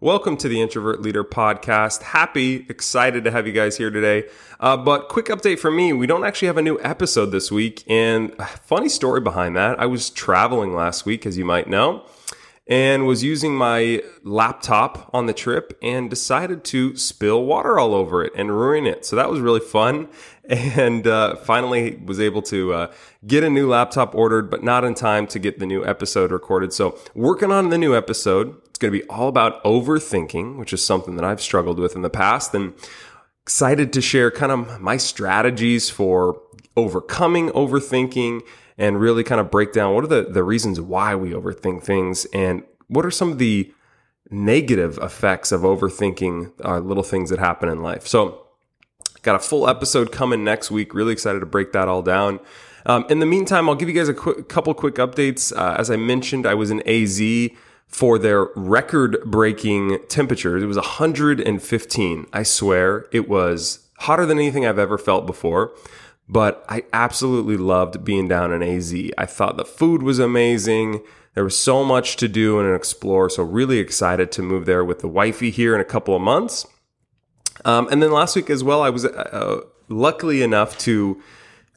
Welcome to the Introvert Leader Podcast. Happy, excited to have you guys here today. Uh, but quick update for me: we don't actually have a new episode this week, and funny story behind that. I was traveling last week, as you might know, and was using my laptop on the trip and decided to spill water all over it and ruin it. So that was really fun. And uh, finally was able to uh, get a new laptop ordered, but not in time to get the new episode recorded. So working on the new episode. It's going to be all about overthinking, which is something that I've struggled with in the past. And excited to share kind of my strategies for overcoming overthinking and really kind of break down what are the, the reasons why we overthink things and what are some of the negative effects of overthinking uh, little things that happen in life. So, got a full episode coming next week. Really excited to break that all down. Um, in the meantime, I'll give you guys a couple quick updates. Uh, as I mentioned, I was in AZ for their record breaking temperatures. It was 115. I swear it was hotter than anything I've ever felt before but I absolutely loved being down in AZ. I thought the food was amazing. There was so much to do and explore. So really excited to move there with the wifey here in a couple of months. Um, and then last week as well, I was uh, luckily enough to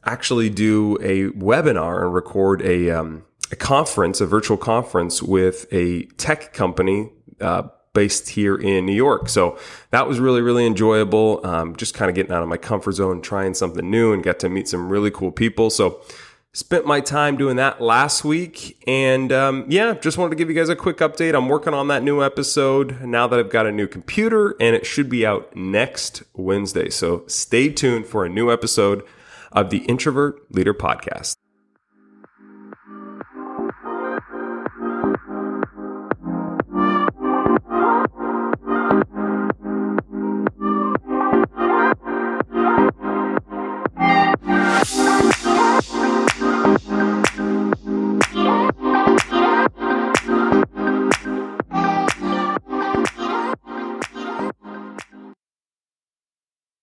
actually do a webinar and record a, um, a conference, a virtual conference with a tech company uh, based here in New York. So that was really, really enjoyable. Um, just kind of getting out of my comfort zone, trying something new, and got to meet some really cool people. So spent my time doing that last week. And um, yeah, just wanted to give you guys a quick update. I'm working on that new episode now that I've got a new computer, and it should be out next Wednesday. So stay tuned for a new episode of the Introvert Leader Podcast.